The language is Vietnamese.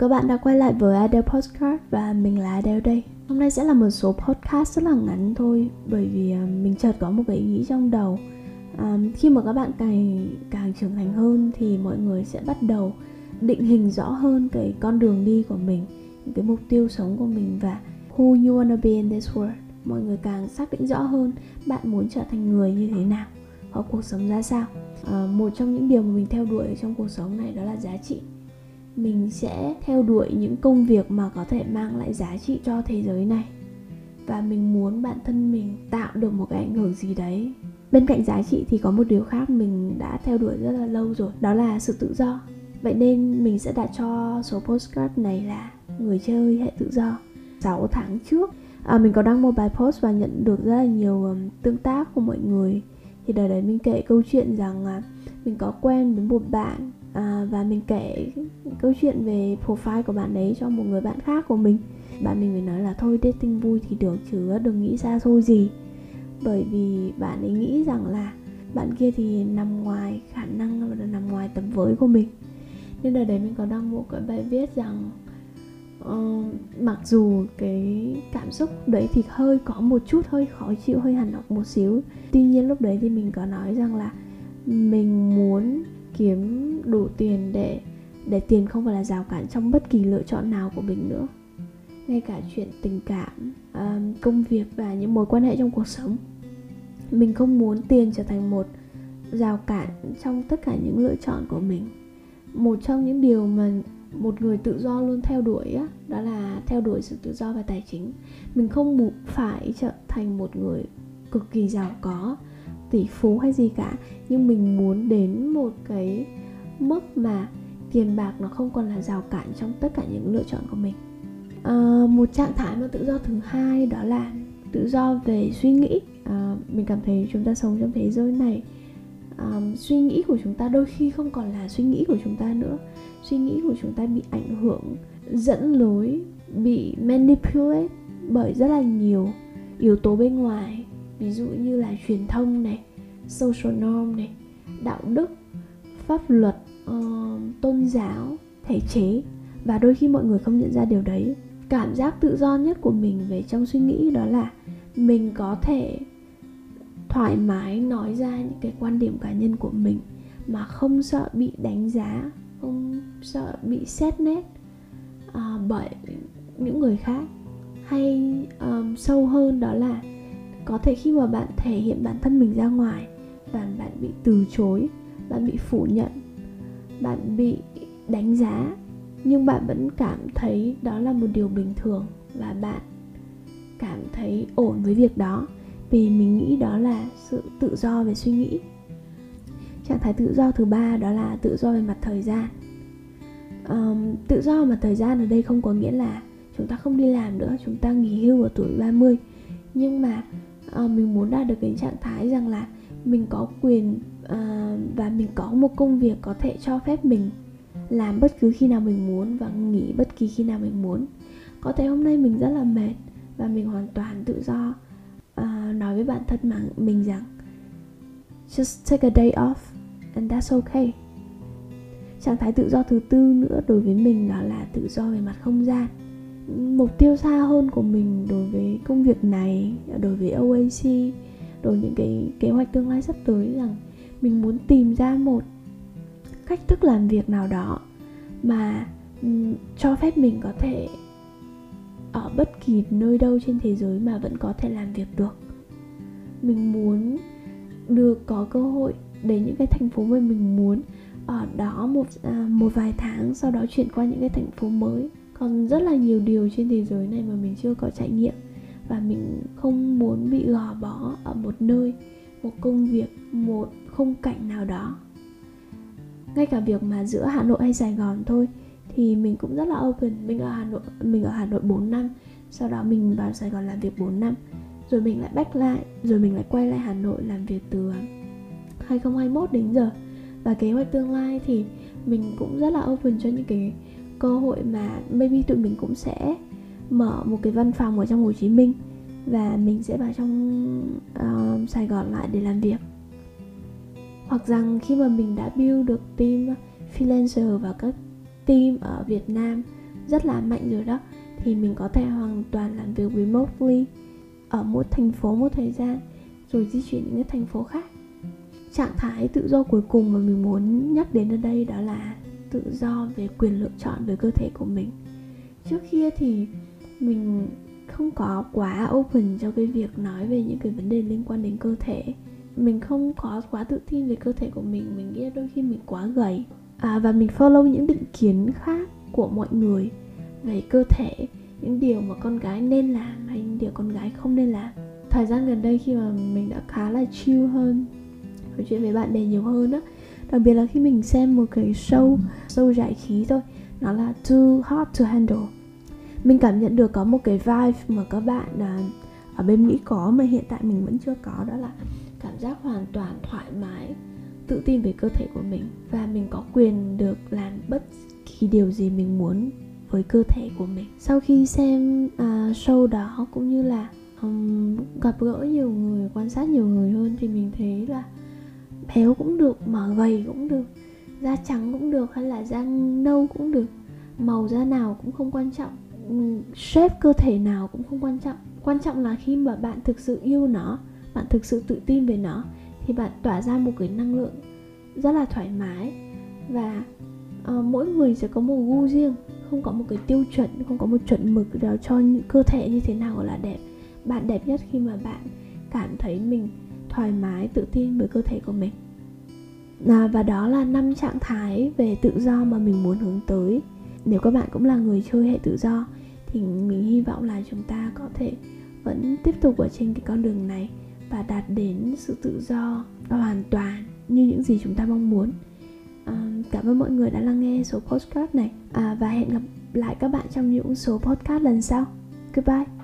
các bạn đã quay lại với Adele Podcast và mình là Adele đây. Hôm nay sẽ là một số podcast rất là ngắn thôi Bởi vì à, mình chợt có một cái ý nghĩ trong đầu. À, Khi mà các bạn càng càng trưởng thành hơn thì mọi người sẽ bắt đầu định hình rõ hơn cái con đường đi của mình Những cái mục tiêu sống của mình và who you wanna be in this world. Mọi người càng xác định rõ hơn bạn muốn trở thành người như thế nào có cuộc sống ra sao. À, Một trong những điều mà mình theo đuổi trong cuộc sống này đó là giá trị mình sẽ theo đuổi những công việc mà có thể mang lại giá trị cho thế giới này. Và mình muốn bản thân mình tạo được một cái ảnh hưởng gì đấy. Bên cạnh giá trị thì có một điều khác mình đã theo đuổi rất là lâu rồi đó là sự tự do. Vậy nên mình sẽ đặt cho số postcard này là người chơi hệ tự do. 6 tháng trước à, mình có đăng một bài post và nhận được rất là nhiều um, tương tác của mọi người. Thì đời đấy mình kể câu chuyện rằng uh, mình có quen với một bạn à, và mình kể câu chuyện về profile của bạn đấy cho một người bạn khác của mình. Bạn mình mới nói là thôi dating vui thì được chứ đừng nghĩ xa xôi gì. Bởi vì bạn ấy nghĩ rằng là bạn kia thì nằm ngoài khả năng và nằm ngoài tầm với của mình. Nên là đấy mình có đăng một cái bài viết rằng uh, mặc dù cái cảm xúc đấy thì hơi có một chút hơi khó chịu hơi hằn học một xíu. Tuy nhiên lúc đấy thì mình có nói rằng là mình muốn kiếm đủ tiền để để tiền không phải là rào cản trong bất kỳ lựa chọn nào của mình nữa. Ngay cả chuyện tình cảm công việc và những mối quan hệ trong cuộc sống. Mình không muốn tiền trở thành một rào cản trong tất cả những lựa chọn của mình. Một trong những điều mà một người tự do luôn theo đuổi á, đó là theo đuổi sự tự do về tài chính. Mình không buộc phải trở thành một người cực kỳ giàu có tỷ phú hay gì cả nhưng mình muốn đến một cái mức mà tiền bạc nó không còn là rào cản trong tất cả những lựa chọn của mình. À, một trạng thái mà tự do thứ hai đó là tự do về suy nghĩ. À, mình cảm thấy chúng ta sống trong thế giới này à, suy nghĩ của chúng ta đôi khi không còn là suy nghĩ của chúng ta nữa. Suy nghĩ của chúng ta bị ảnh hưởng dẫn lối bị manipulate bởi rất là nhiều yếu tố bên ngoài ví dụ như là truyền thông này social norm này đạo đức pháp luật uh, tôn giáo thể chế. Và đôi khi mọi người không nhận ra điều đấy. Cảm giác tự do nhất của mình về trong suy nghĩ đó là mình có thể thoải mái nói ra những cái quan điểm cá nhân của mình mà không sợ bị đánh giá không sợ bị xét nét uh, bởi những người khác. Hay um, sâu hơn đó là có thể khi mà bạn thể hiện bản thân mình ra ngoài và bạn bị từ chối bạn bị phủ nhận bạn bị đánh giá nhưng bạn vẫn cảm thấy đó là một điều bình thường và bạn cảm thấy ổn với việc đó vì mình nghĩ đó là sự tự do về suy nghĩ. Trạng thái tự do thứ ba đó là tự do về mặt thời gian. Um, tự do mà thời gian ở đây không có nghĩa là chúng ta không đi làm nữa chúng ta nghỉ hưu ở tuổi 30 nhưng mà uh, mình muốn đạt được cái trạng thái rằng là mình có quyền uh, và mình có một công việc có thể cho phép mình làm bất cứ khi nào mình muốn và nghỉ bất kỳ khi nào mình muốn. Có thể hôm nay mình rất là mệt và mình hoàn toàn tự do uh, nói với bản thân mà mình rằng just take a day off and that's okay. Trạng thái tự do thứ tư nữa đối với mình đó là tự do về mặt không gian mục tiêu xa hơn của mình đối với công việc này đối với OAC rồi những cái kế hoạch tương lai sắp tới rằng mình muốn tìm ra một cách thức làm việc nào đó mà ừ, cho phép mình có thể ở bất kỳ nơi đâu trên thế giới mà vẫn có thể làm việc được. Mình muốn được có cơ hội đến những cái thành phố mà mình muốn ở đó một à, một vài tháng sau đó chuyển qua những cái thành phố mới còn rất là nhiều điều trên thế giới này mà mình chưa có trải nghiệm. Và mình không muốn bị gò bó ở một nơi, một công việc, một khung cảnh nào đó. Ngay cả việc mà giữa Hà Nội hay Sài Gòn thôi, thì mình cũng rất là open. Mình ở Hà Nội, mình ở Hà Nội 4 năm, sau đó mình vào Sài Gòn làm việc 4 năm, rồi mình lại back lại, rồi mình lại quay lại Hà Nội làm việc từ à, 2021 đến giờ. Và kế hoạch tương lai thì mình cũng rất là open cho những cái cơ hội mà maybe tụi mình cũng sẽ mở một cái văn phòng ở trong Hồ Chí Minh và mình sẽ vào trong uh, Sài Gòn lại để làm việc. Hoặc rằng khi mà mình đã build được team freelancer và các team ở Việt Nam rất là mạnh rồi đó thì mình có thể hoàn toàn làm việc remotely ở một thành phố một thời gian rồi di chuyển những cái thành phố khác. Trạng thái tự do cuối cùng mà mình muốn nhắc đến ở đây đó là tự do về quyền lựa chọn về cơ thể của mình. Trước kia thì mình không có quá open cho cái việc nói về những cái vấn đề liên quan đến cơ thể. Mình không có quá tự tin về cơ thể của mình mình nghĩ đôi khi mình quá gầy. À, và mình follow những định kiến khác của mọi người về cơ thể những điều mà con gái nên làm hay những điều con gái không nên làm. Thời gian gần đây khi mà mình đã khá là chill hơn nói chuyện với bạn bè nhiều hơn á đặc biệt là khi mình xem một cái show show giải trí thôi nó là too hot to handle. Mình cảm nhận được có một cái vibe mà các bạn à, ở bên mỹ có mà hiện tại mình vẫn chưa có đó là cảm giác hoàn toàn thoải mái tự tin về cơ thể của mình. Và mình có quyền được làm bất kỳ điều gì mình muốn với cơ thể của mình. Sau khi xem uh, show đó cũng như là um, gặp gỡ nhiều người quan sát nhiều người hơn thì mình thấy là béo cũng được mà gầy cũng được da trắng cũng được hay là da nâu cũng được. Màu da nào cũng không quan trọng shape cơ thể nào cũng không quan trọng. Quan trọng là khi mà bạn thực sự yêu nó bạn thực sự tự tin về nó thì bạn tỏa ra một cái năng lượng rất là thoải mái. Và uh, mỗi người sẽ có một gu riêng không có một cái tiêu chuẩn không có một chuẩn mực nào cho những cơ thể như thế nào gọi là đẹp. Bạn đẹp nhất khi mà bạn cảm thấy mình thoải mái tự tin với cơ thể của mình. À, và đó là năm trạng thái về tự do mà mình muốn hướng tới. Nếu các bạn cũng là người chơi hệ tự do thì mình hy vọng là chúng ta có thể vẫn tiếp tục ở trên cái con đường này và đạt đến sự tự do hoàn toàn như những gì chúng ta mong muốn. À, cảm ơn mọi người đã lắng nghe số podcast này. À, và hẹn gặp lại các bạn trong những số podcast lần sau. Goodbye.